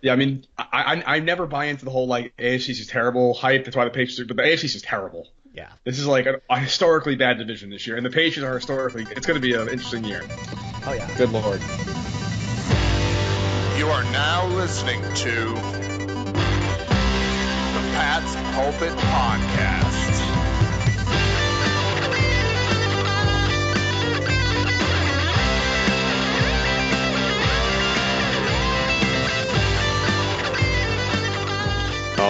Yeah, I mean, I, I I never buy into the whole like AFC is terrible hype. That's why the Patriots, but the AFC is terrible. Yeah. This is like a, a historically bad division this year, and the Patriots are historically. It's going to be an interesting year. Oh yeah. Good lord. You are now listening to the Pat's Pulpit Podcast.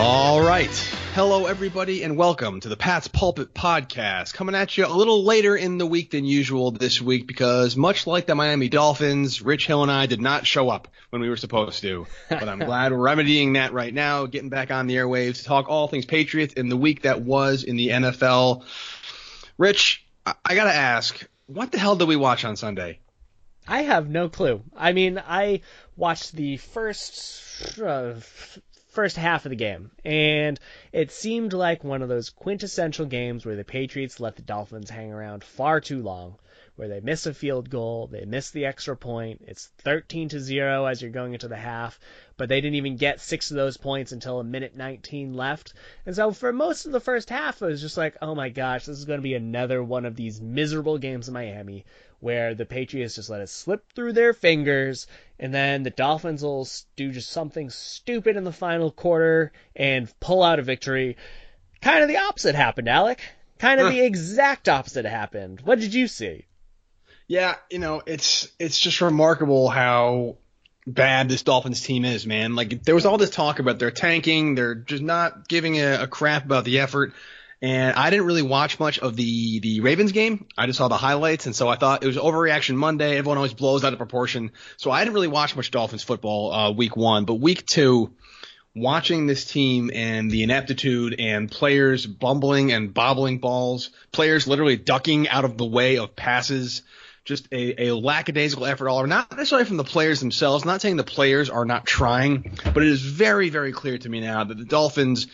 All right. Hello, everybody, and welcome to the Pat's Pulpit Podcast. Coming at you a little later in the week than usual this week because, much like the Miami Dolphins, Rich Hill and I did not show up when we were supposed to. But I'm glad we're remedying that right now, getting back on the airwaves to talk all things Patriots in the week that was in the NFL. Rich, I, I got to ask, what the hell did we watch on Sunday? I have no clue. I mean, I watched the first uh, first half of the game, and it seemed like one of those quintessential games where the Patriots let the Dolphins hang around far too long, where they miss a field goal, they miss the extra point, it's 13 to 0 as you're going into the half, but they didn't even get six of those points until a minute 19 left. And so for most of the first half, it was just like, oh my gosh, this is going to be another one of these miserable games in Miami where the Patriots just let it slip through their fingers, and then the Dolphins will do just something stupid in the final quarter and pull out a victory. Kind of the opposite happened, Alec. Kind of Huh. the exact opposite happened. What did you see? Yeah, you know, it's it's just remarkable how bad this Dolphins team is, man. Like there was all this talk about they're tanking, they're just not giving a, a crap about the effort. And I didn't really watch much of the the Ravens game. I just saw the highlights, and so I thought it was overreaction Monday. Everyone always blows out of proportion. So I didn't really watch much Dolphins football uh, week one, but week two, watching this team and the ineptitude and players bumbling and bobbling balls, players literally ducking out of the way of passes, just a, a lackadaisical effort all over. Not necessarily from the players themselves, not saying the players are not trying, but it is very, very clear to me now that the Dolphins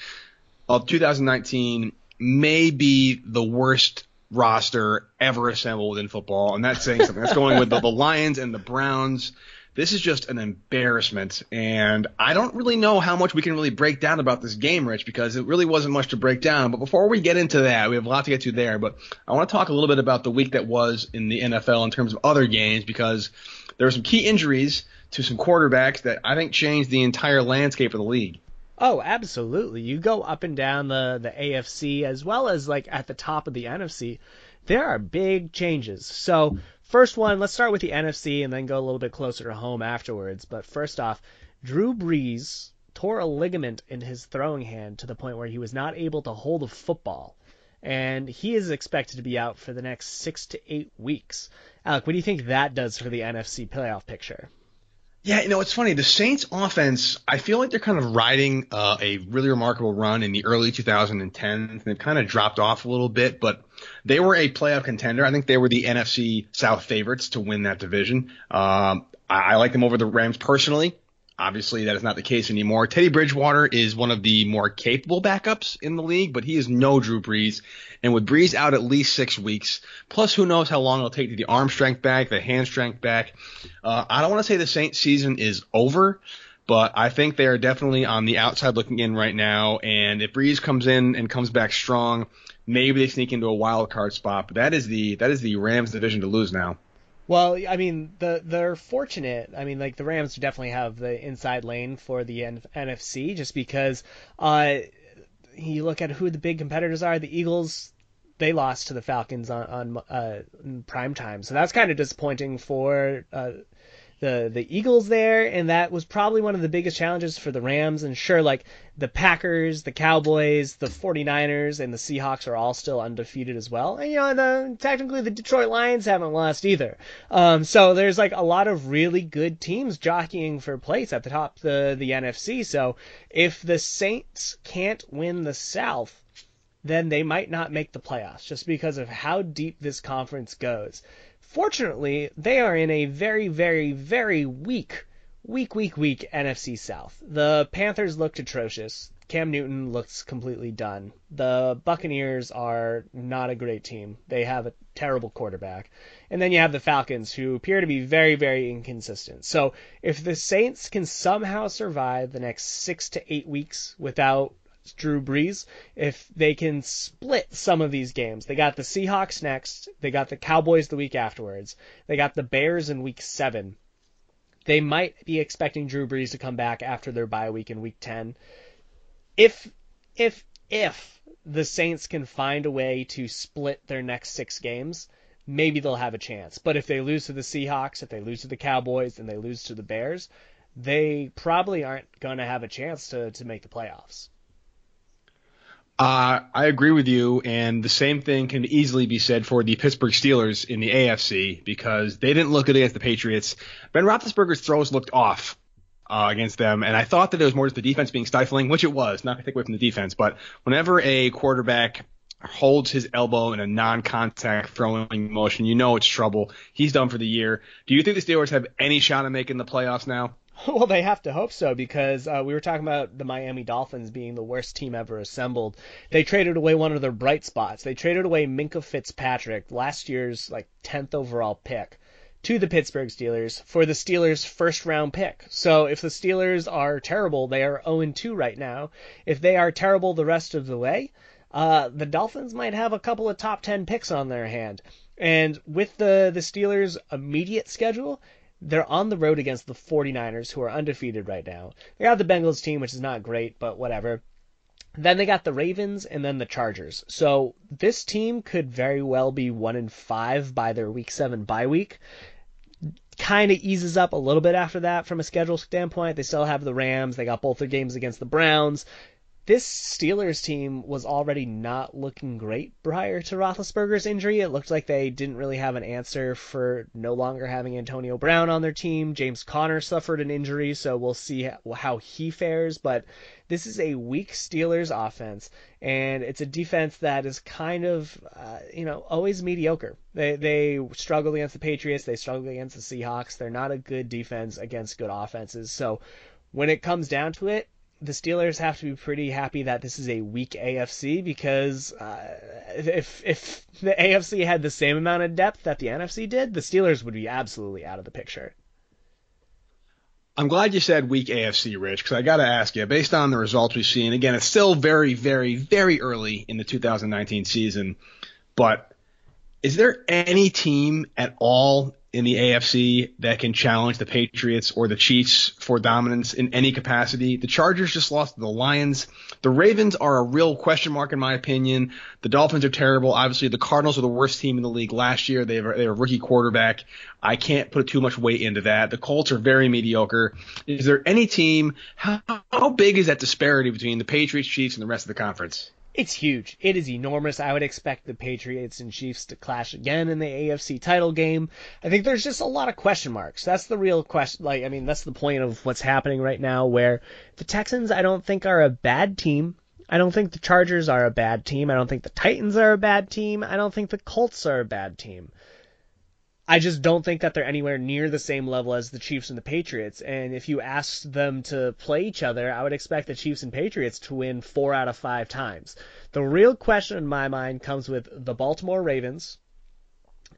of 2019 may be the worst roster ever assembled in football, and that's saying something. That's going with the, the Lions and the Browns. This is just an embarrassment, and I don't really know how much we can really break down about this game, Rich, because it really wasn't much to break down. But before we get into that, we have a lot to get to there. But I want to talk a little bit about the week that was in the NFL in terms of other games, because there were some key injuries to some quarterbacks that I think changed the entire landscape of the league. Oh, absolutely. You go up and down the, the AFC as well as like at the top of the NFC. There are big changes. So, first one, let's start with the NFC and then go a little bit closer to home afterwards. But first off, Drew Brees tore a ligament in his throwing hand to the point where he was not able to hold a football. And he is expected to be out for the next six to eight weeks. Alec, what do you think that does for the NFC playoff picture? Yeah, you know, it's funny. The Saints offense, I feel like they're kind of riding uh, a really remarkable run in the early 2010s. And they've kind of dropped off a little bit, but they were a playoff contender. I think they were the NFC South favorites to win that division. Um, I, I like them over the Rams personally. Obviously, that is not the case anymore. Teddy Bridgewater is one of the more capable backups in the league, but he is no Drew Brees. And with Brees out at least six weeks, plus who knows how long it'll take to the arm strength back, the hand strength back. Uh, I don't want to say the Saints season is over, but I think they are definitely on the outside looking in right now. And if Brees comes in and comes back strong, maybe they sneak into a wild card spot. But that is the that is the Rams division to lose now. Well, I mean, the they're fortunate. I mean, like the Rams definitely have the inside lane for the N- NFC, just because uh, you look at who the big competitors are. The Eagles, they lost to the Falcons on on uh, prime time, so that's kind of disappointing for uh, the the Eagles there, and that was probably one of the biggest challenges for the Rams. And sure, like the Packers, the Cowboys, the 49ers, and the Seahawks are all still undefeated as well. And you know, the technically the Detroit Lions haven't lost either. Um, so there's like a lot of really good teams jockeying for place at the top of the the NFC. So if the Saints can't win the South, then they might not make the playoffs just because of how deep this conference goes. Fortunately, they are in a very, very, very weak, weak, weak, weak NFC South. The Panthers looked atrocious. Cam Newton looks completely done. The Buccaneers are not a great team. They have a terrible quarterback. And then you have the Falcons, who appear to be very, very inconsistent. So if the Saints can somehow survive the next six to eight weeks without Drew Brees, if they can split some of these games, they got the Seahawks next, they got the Cowboys the week afterwards, they got the Bears in week seven. They might be expecting Drew Brees to come back after their bye week in week 10 if if if the Saints can find a way to split their next six games, maybe they'll have a chance. But if they lose to the Seahawks, if they lose to the Cowboys, and they lose to the Bears, they probably aren't going to have a chance to, to make the playoffs. Uh, I agree with you, and the same thing can easily be said for the Pittsburgh Steelers in the AFC because they didn't look good against the Patriots. Ben Roethlisberger's throws looked off uh, against them. And I thought that it was more just the defense being stifling, which it was, not to take away from the defense. But whenever a quarterback holds his elbow in a non-contact throwing motion, you know it's trouble. He's done for the year. Do you think the Steelers have any shot at making the playoffs now? Well, they have to hope so because uh, we were talking about the Miami Dolphins being the worst team ever assembled. They traded away one of their bright spots. They traded away Minkah Fitzpatrick, last year's like 10th overall pick to the Pittsburgh Steelers for the Steelers' first round pick. So if the Steelers are terrible, they are 0 2 right now. If they are terrible the rest of the way, uh, the Dolphins might have a couple of top 10 picks on their hand. And with the, the Steelers' immediate schedule, they're on the road against the 49ers, who are undefeated right now. They got the Bengals team, which is not great, but whatever. Then they got the Ravens and then the Chargers. So this team could very well be one in five by their week seven bye week kind of eases up a little bit after that from a schedule standpoint. They still have the Rams. They got both their games against the Browns this Steelers team was already not looking great prior to Roethlisberger's injury. It looked like they didn't really have an answer for no longer having Antonio Brown on their team. James Conner suffered an injury, so we'll see how he fares. But this is a weak Steelers offense, and it's a defense that is kind of, uh, you know, always mediocre. They they struggle against the Patriots. They struggle against the Seahawks. They're not a good defense against good offenses. So when it comes down to it, the Steelers have to be pretty happy that this is a weak AFC because uh, if if the AFC had the same amount of depth that the NFC did, the Steelers would be absolutely out of the picture. I'm glad you said weak AFC, Rich, because I got to ask you, based on the results we've seen, again, it's still very, very, very early in the 2019 season, but is there any team at all in the AFC that can challenge the Patriots or the Chiefs for dominance in any capacity. The Chargers just lost to the Lions. The Ravens are a real question mark in my opinion. The Dolphins are terrible. Obviously, the Cardinals are the worst team in the league last year. They have, they have a rookie quarterback. I can't put too much weight into that. The Colts are very mediocre. Is there any team? How, how big is that disparity between the Patriots, Chiefs, and the rest of the conference? It's huge. It is enormous. I would expect the Patriots and Chiefs to clash again in the AFC title game. I think there's just a lot of question marks. That's the real question. Like, I mean, that's the point of what's happening right now where the Texans, I don't think are a bad team. I don't think the Chargers are a bad team. I don't think the Titans are a bad team. I don't think the Colts are a bad team. I just don't think that they're anywhere near the same level as the Chiefs and the Patriots. And if you asked them to play each other, I would expect the Chiefs and Patriots to win four out of five times. The real question in my mind comes with the Baltimore Ravens,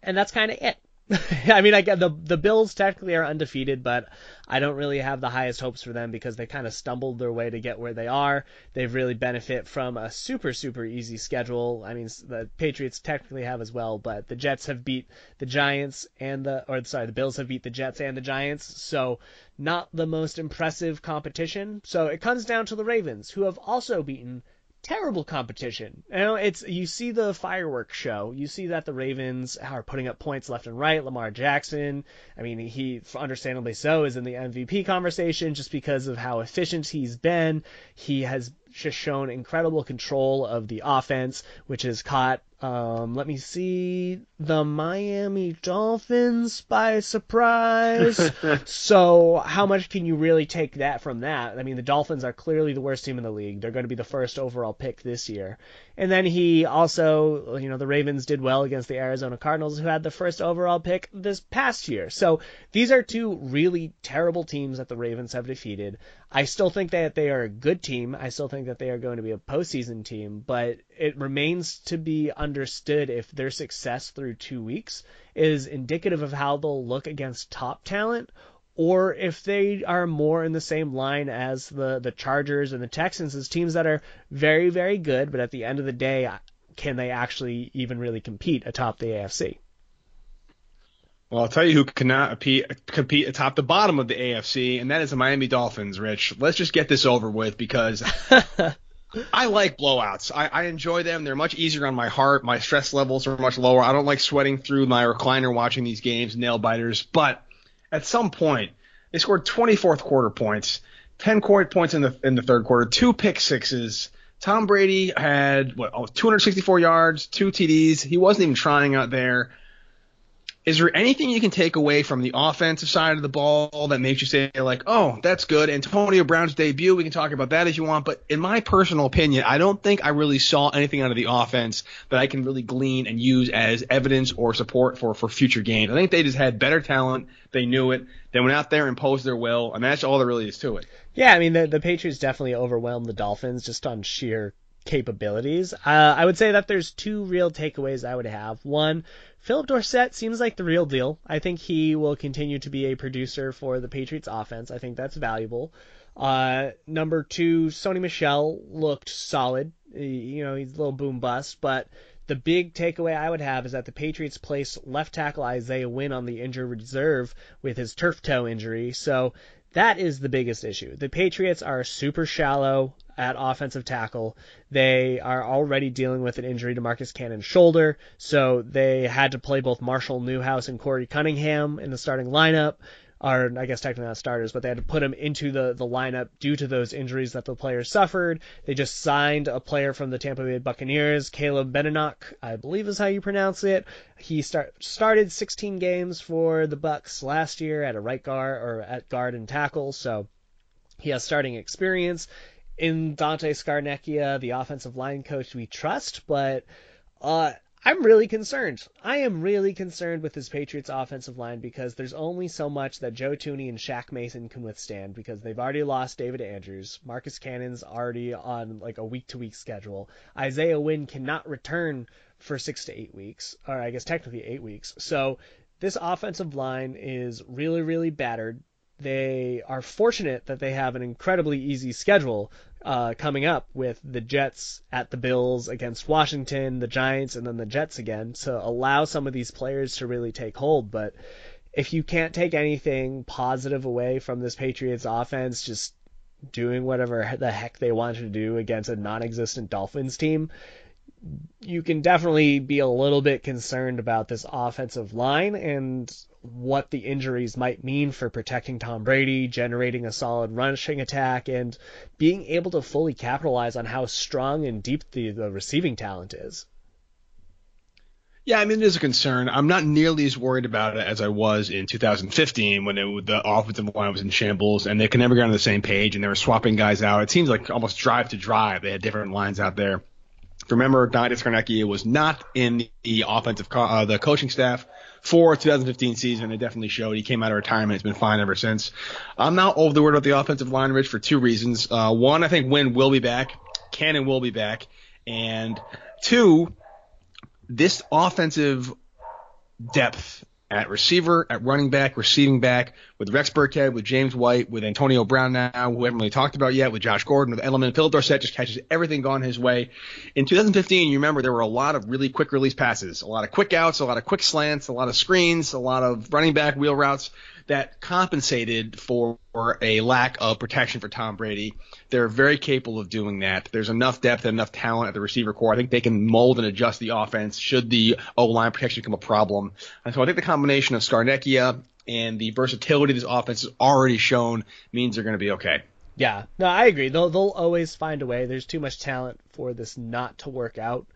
and that's kind of it. I mean, I get the the Bills technically are undefeated, but I don't really have the highest hopes for them because they kind of stumbled their way to get where they are. They've really benefit from a super super easy schedule. I mean, the Patriots technically have as well, but the Jets have beat the Giants and the or sorry, the Bills have beat the Jets and the Giants, so not the most impressive competition. So it comes down to the Ravens, who have also beaten terrible competition. You know, it's you see the fireworks show. You see that the Ravens are putting up points left and right. Lamar Jackson, I mean, he understandably so is in the MVP conversation just because of how efficient he's been. He has just shown incredible control of the offense, which has caught Um, let me see the Miami Dolphins by surprise. so how much can you really take that from that? I mean, the Dolphins are clearly the worst team in the league. They're going to be the first overall pick this year. And then he also, you know, the Ravens did well against the Arizona Cardinals, who had the first overall pick this past year. So these are two really terrible teams that the Ravens have defeated. I still think that they are a good team. I still think that they are going to be a postseason team, but it remains to be understood if their success through two weeks is indicative of how they'll look against top talent or if they are more in the same line as the, the Chargers and the Texans as teams that are very, very good, but at the end of the day, can they actually even really compete atop the AFC? Well, I'll tell you who cannot compete, compete atop the bottom of the AFC, and that is the Miami Dolphins, Rich. Let's just get this over with because I like blowouts. I, I enjoy them. They're much easier on my heart. My stress levels are much lower. I don't like sweating through my recliner watching these games, nail biters. But at some point, they scored 24th quarter points, 10 quarter points in the in the third quarter, two pick sixes. Tom Brady had what oh, 264 yards, two TDs. He wasn't even trying out there. Is there anything you can take away from the offensive side of the ball that makes you say like, "Oh, that's good"? Antonio Brown's debut, we can talk about that if you want, but in my personal opinion, I don't think I really saw anything out of the offense that I can really glean and use as evidence or support for for future games. I think they just had better talent, they knew it, they went out there and imposed their will, and that's all there really is to it. Yeah, I mean the the Patriots definitely overwhelmed the Dolphins just on sheer capabilities. Uh, I would say that there's two real takeaways I would have. One, Phillip Dorsett seems like the real deal. I think he will continue to be a producer for the Patriots offense. I think that's valuable. Uh, number two, Sony Michel looked solid. You know, he's a little boom bust, but the big takeaway I would have is that the Patriots placed left tackle Isaiah Wynn on the injured reserve with his turf toe injury. So that is the biggest issue. The Patriots are super shallow at offensive tackle. They are already dealing with an injury to Marcus Cannon's shoulder, so they had to play both Marshall Newhouse and Korey Cunningham in the starting lineup. Or I guess technically not starters, but they had to put them into the, the lineup due to those injuries that the players suffered. They just signed a player from the Tampa Bay Buccaneers, Caleb Benenoch, I believe is how you pronounce it. He start, started 16 games for the Bucks last year at a right guard or at guard and tackle, so he has starting experience in Dante Scarnecchia, the offensive line coach we trust, but uh, I'm really concerned. I am really concerned with this Patriots offensive line because there's only so much that Joe Thuney and Shaq Mason can withstand because they've already lost David Andrews. Marcus Cannon's already on like a week to week schedule. Isaiah Wynn cannot return for six to eight weeks, or I guess technically eight weeks. So this offensive line is really, really battered they are fortunate that they have an incredibly easy schedule uh, coming up with the Jets at the Bills against Washington, the Giants, and then the Jets again to allow some of these players to really take hold. But if you can't take anything positive away from this Patriots offense, just doing whatever the heck they wanted to do against a non-existent Dolphins team, you can definitely be a little bit concerned about this offensive line and what the injuries might mean for protecting Tom Brady, generating a solid rushing attack, and being able to fully capitalize on how strong and deep the, the receiving talent is. Yeah, I mean, it is a concern. I'm not nearly as worried about it as I was in 2015 when it, the offensive line was in shambles and they could never get on the same page and they were swapping guys out. It seems like almost drive to drive. They had different lines out there. Remember, Dante Scarnecchia was not in the offensive, co- uh, the coaching staff for 2015 season. It definitely showed. He came out of retirement. He's been fine ever since. I'm not over the word about the offensive line, Rich, for two reasons. Uh, one, I think Wynn will be back. Cannon will be back. And two, this offensive depth at receiver, at running back, receiving back, with Rex Burkhead, with James White, with Antonio Brown now, who we haven't really talked about yet, with Josh Gordon, with Edelman. Phil Dorsett just catches everything gone his way. In 2015, you remember there were a lot of really quick release passes, a lot of quick outs, a lot of quick slants, a lot of screens, a lot of running back wheel routes that compensated for a lack of protection for Tom Brady. They're very capable of doing that. There's enough depth and enough talent at the receiver core. I think they can mold and adjust the offense should the O line protection become a problem. And so I think the combination of Scarnecchia and the versatility this offense has already shown means they're going to be okay. Yeah, no, I agree. They'll they'll always find a way. There's too much talent for this not to work out.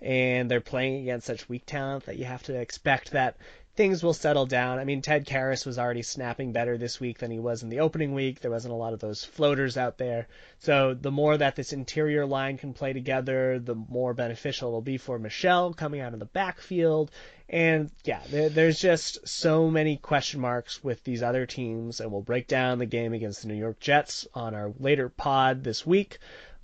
and they're playing against such weak talent that you have to expect that things will settle down. I mean, Ted Karras was already snapping better this week than he was in the opening week. There wasn't a lot of those floaters out there. So the more that this interior line can play together, the more beneficial it'll be for Michel coming out of the backfield. And yeah, there, there's just so many question marks with these other teams, and we'll break down the game against the New York Jets on our later pod this week.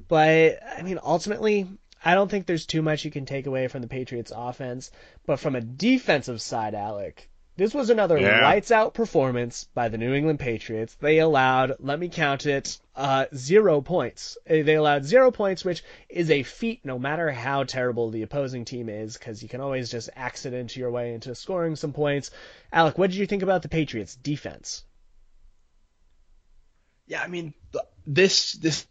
But I mean, ultimately, I don't think there's too much you can take away from the Patriots offense, but from a defensive side, Alec, this was another Yeah. lights out performance by the New England Patriots. They allowed, let me count it, uh, zero points. Uh, They allowed zero points, which is a feat no matter how terrible the opposing team is, because you can always just accident your way into scoring some points. Alec, what did you think about the Patriots defense? Yeah, I mean, this this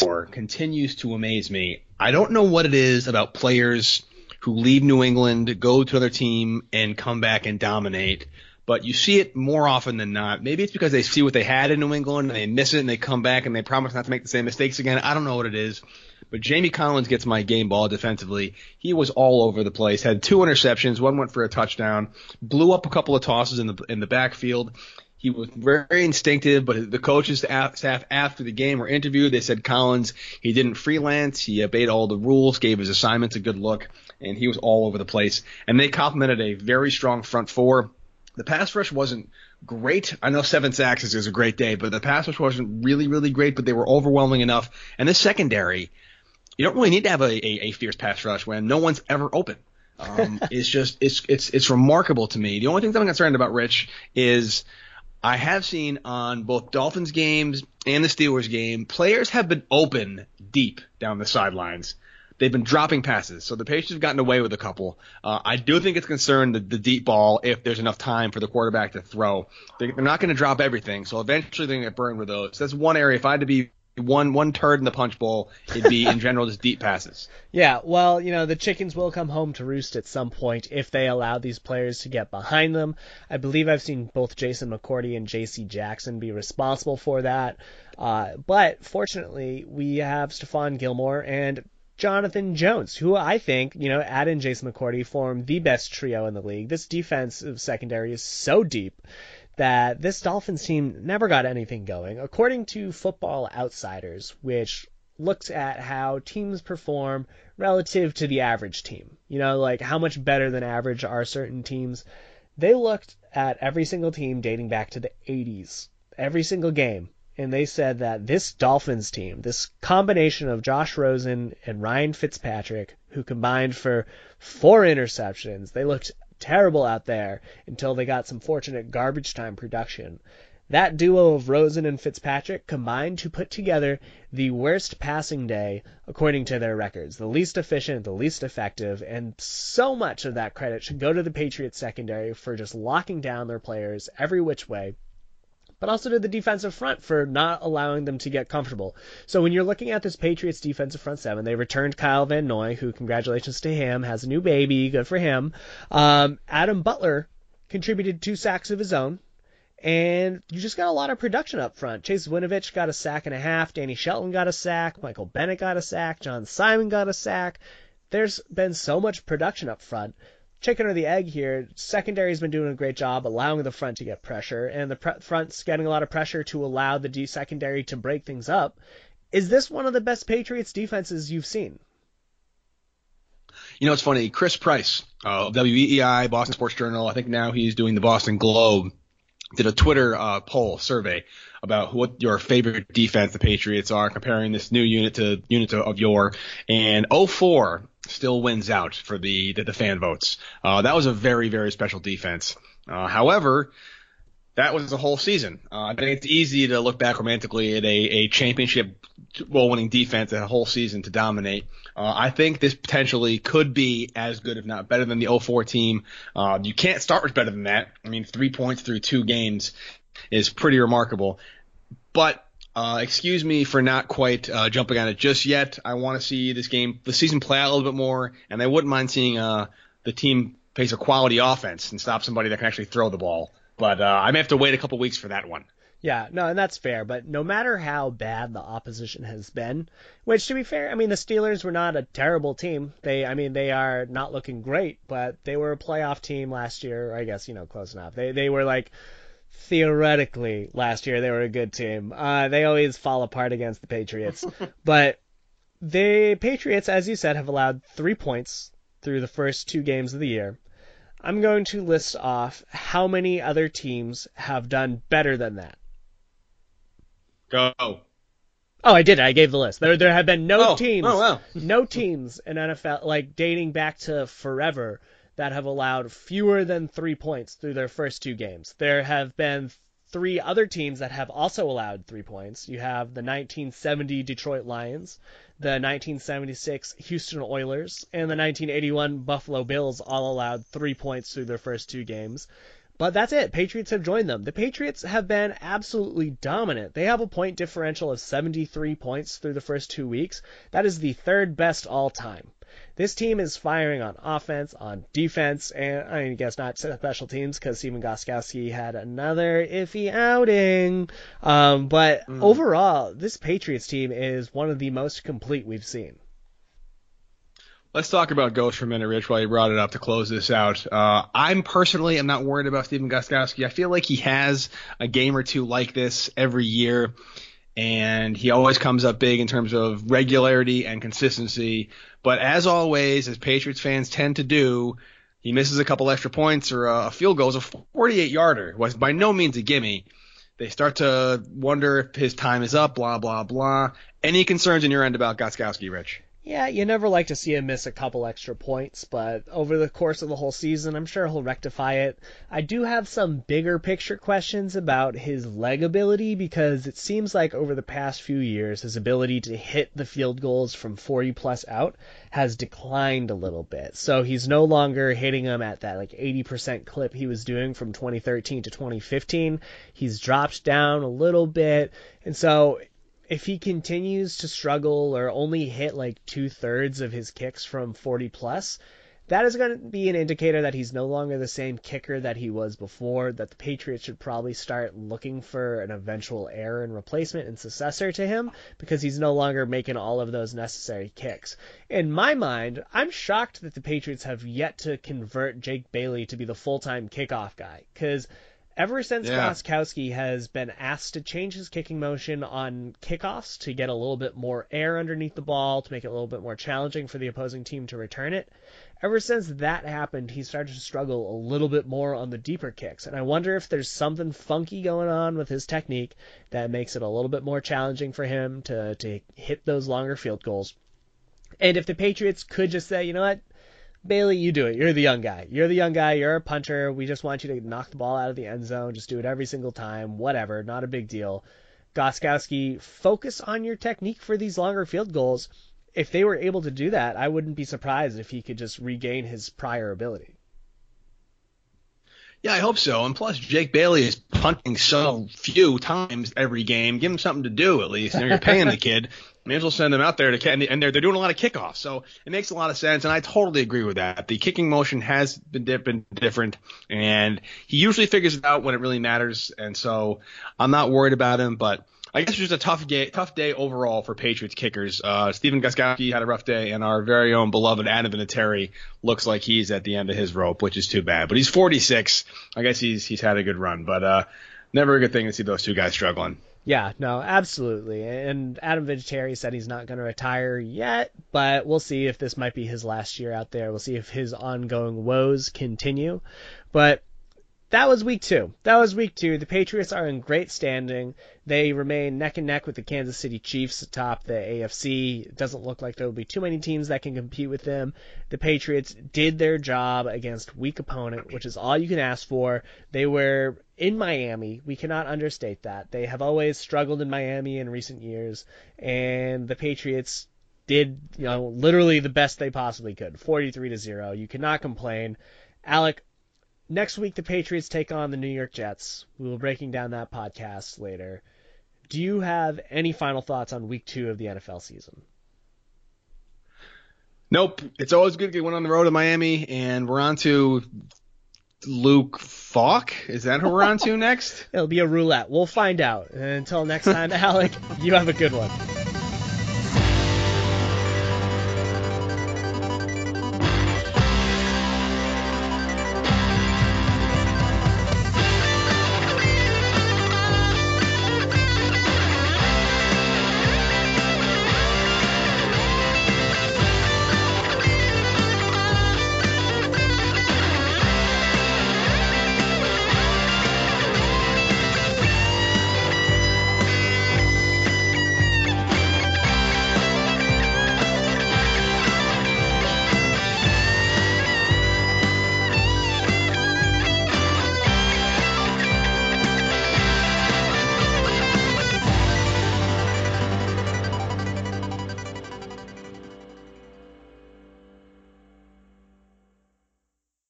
war continues to amaze me. I don't know what it is about players who leave New England, go to another team, and come back and dominate. But you see it more often than not. Maybe it's because they see what they had in New England and they miss it and they come back and they promise not to make the same mistakes again. I don't know what it is. But Jamie Collins gets my game ball defensively. He was all over the place. Had two interceptions. One went for a touchdown. Blew up a couple of tosses in the in the backfield. He was very instinctive, but the coaches staff after the game were interviewed. They said Collins, he didn't freelance. He obeyed all the rules, gave his assignments a good look, and he was all over the place. And they complimented a very strong front four. The pass rush wasn't great. I know seven sacks is, a great day, but the pass rush wasn't really, really great, but they were overwhelming enough. And this secondary, you don't really need to have a, a, a fierce pass rush when no one's ever open. Um, it's just it's it's it's remarkable to me. The only thing that I'm concerned about, Rich, is I have seen on both Dolphins games and the Steelers game, players have been open deep down the sidelines. They've been dropping passes, so the Patriots have gotten away with a couple. Uh, I do think it's concerned the, the deep ball if there's enough time for the quarterback to throw. They, they're not going to drop everything, so eventually they're going to get burned with those. That's one area. If I had to be one one turd in the punch bowl, it'd be in general just deep passes. Yeah, well, you know, the chickens will come home to roost at some point if they allow these players to get behind them. I believe I've seen both Jason McCourty and J.C. Jackson be responsible for that. Uh, but fortunately, we have Stephon Gilmore and Jonathan Jones, who I think, you know, add in Jason McCourty, form the best trio in the league. This defensive secondary is so deep that this Dolphins team never got anything going. According to Football Outsiders, which looks at how teams perform relative to the average team, you know, like how much better than average are certain teams, they looked at every single team dating back to the 80s, every single game, and they said that this Dolphins team, this combination of Josh Rosen and Ryan Fitzpatrick, who combined for four interceptions, they looked terrible out there until they got some fortunate garbage time production. That duo of Rosen and Fitzpatrick combined to put together the worst passing day according to their records, the least efficient, the least effective, and so much of that credit should go to the Patriots secondary for just locking down their players every which way but also to the defensive front for not allowing them to get comfortable. So when you're looking at this Patriots defensive front seven, they returned Kyle Van Noy, who congratulations to him, has a new baby, good for him. Um, Adam Butler contributed two sacks of his own. And you just got a lot of production up front. Chase Winovich got a sack and a half. Danny Shelton got a sack. Michael Bennett got a sack. John Simon got a sack. There's been so much production up front chicken or the egg here. Secondary's been doing a great job allowing the front to get pressure, and the pre- front's getting a lot of pressure to allow the D secondary to break things up. Is this one of the best Patriots defenses you've seen? You know, it's funny. Chris Price uh, WEEI, Boston Sports Journal. I think now he's doing the Boston Globe. Did a Twitter uh, poll survey about what your favorite defense the Patriots are, comparing this new unit to unit of your, And 04 still wins out for the the, the fan votes. Uh, that was a very very special defense. Uh, however, that was the whole season. Uh, I think it's easy to look back romantically at a, a championship role winning defense and a whole season to dominate. Uh, I think this potentially could be as good, if not better, than the 04 team. Uh, you can't start with better than that. I mean, three points through two games is pretty remarkable. But uh, excuse me for not quite uh, jumping on it just yet. I want to see this game, the season play out a little bit more, and I wouldn't mind seeing uh, the team face a quality offense and stop somebody that can actually throw the ball. But uh, I may have to wait a couple weeks for that one. Yeah, no, and that's fair. But no matter how bad the opposition has been, which to be fair, I mean the Steelers were not a terrible team. They, I mean, they are not looking great, but they were a playoff team last year. I guess you know close enough. They they were like theoretically last year they were a good team. Uh, they always fall apart against the Patriots, but the Patriots, as you said, have allowed three points through the first two games of the year. I'm going to list off how many other teams have done better than that. Go. Oh, I did. I gave the list. There, there have been no Oh, teams, oh, wow. no teams in NFL, like dating back to forever, that have allowed fewer than three points through their first two games. There have been three other teams that have also allowed three points. You have the 1970 Detroit Lions, the 1976 Houston Oilers, and the 1981 Buffalo Bills all allowed three points through their first two games. But that's it. Patriots have joined them. The Patriots have been absolutely dominant. They have a point differential of 73 points through the first two weeks. That is the third best all time. This team is firing on offense, on defense, and I guess not special teams because Stephen Gostkowski had another iffy outing. Um, but overall, this Patriots team is one of the most complete we've seen. Let's talk about Ghost for a minute, Rich, while you brought it up to close this out. Uh, I'm personally, I'm not worried about Stephen Gostkowski. I feel like he has a game or two like this every year, and he always comes up big in terms of regularity and consistency. But as always, as Patriots fans tend to do, he misses a couple extra points or a field goal. It's a 48 yarder. Was by no means a gimme. They start to wonder if his time is up, blah, blah, blah. Any concerns in your end about Gostkowski, Rich? Yeah, you never like to see him miss a couple extra points, but over the course of the whole season, I'm sure he'll rectify it. I do have some bigger picture questions about his leg ability because it seems like over the past few years, his ability to hit the field goals from 40 plus out has declined a little bit. So he's no longer hitting them at that like 80% clip he was doing from 2013 to 2015. He's dropped down a little bit. And so if he continues to struggle or only hit like two thirds of his kicks from 40 plus, that is going to be an indicator that he's no longer the same kicker that he was before, that the Patriots should probably start looking for an eventual heir and replacement and successor to him because he's no longer making all of those necessary kicks. In my mind, I'm shocked that the Patriots have yet to convert Jake Bailey to be the full time kickoff guy because Ever since Yeah. Has been asked to change his kicking motion on kickoffs to get a little bit more air underneath the ball, to make it a little bit more challenging for the opposing team to return it, ever since that happened, he started to struggle a little bit more on the deeper kicks. And I wonder if there's something funky going on with his technique that makes it a little bit more challenging for him to, to hit those longer field goals. And if the Patriots could just say, you know what, Bailey, you do it. You're the young guy. You're the young guy. You're a punter. We just want you to knock the ball out of the end zone. Just do it every single time. Whatever. Not a big deal. Gostkowski, focus on your technique for these longer field goals. If they were able to do that, I wouldn't be surprised if he could just regain his prior ability. Yeah, I hope so. And plus, Jake Bailey is punting so few times every game. Give him something to do at least. You know, you're paying the kid. May as well send them out there to and they're they're doing a lot of kickoffs, so it makes a lot of sense. And I totally agree with that. The kicking motion has been, been different, and he usually figures it out when it really matters. And so I'm not worried about him, but. I guess it was just a tough day, tough day overall for Patriots kickers. Uh, Stephen Gostkowski had a rough day, and our very own beloved Adam Vinatieri looks like he's at the end of his rope, which is too bad. But he's 46. I guess he's he's had a good run, but uh, never a good thing to see those two guys struggling. Yeah, no, absolutely. And Adam Vinatieri said he's not going to retire yet, but we'll see if this might be his last year out there. We'll see if his ongoing woes continue. But that was week two. That was week two. The Patriots are in great standing. They remain neck and neck with the Kansas City Chiefs atop the AFC. It doesn't look like there will be too many teams that can compete with them. The Patriots did their job against weak opponent, which is all you can ask for. They were in Miami. We cannot understate that. They have always struggled in Miami in recent years, and the Patriots did, you know, literally the best they possibly could. 43 to 0. You cannot complain. Alec, Next week, the Patriots take on the New York Jets. We will be breaking down that podcast later. Do you have any final thoughts on week two of the NFL season? Nope. It's always good to get one on the road to Miami, and we're on to Luke Falk. Is that who we're on to next? It'll be a roulette. We'll find out. Until next time, Alec, you have a good one.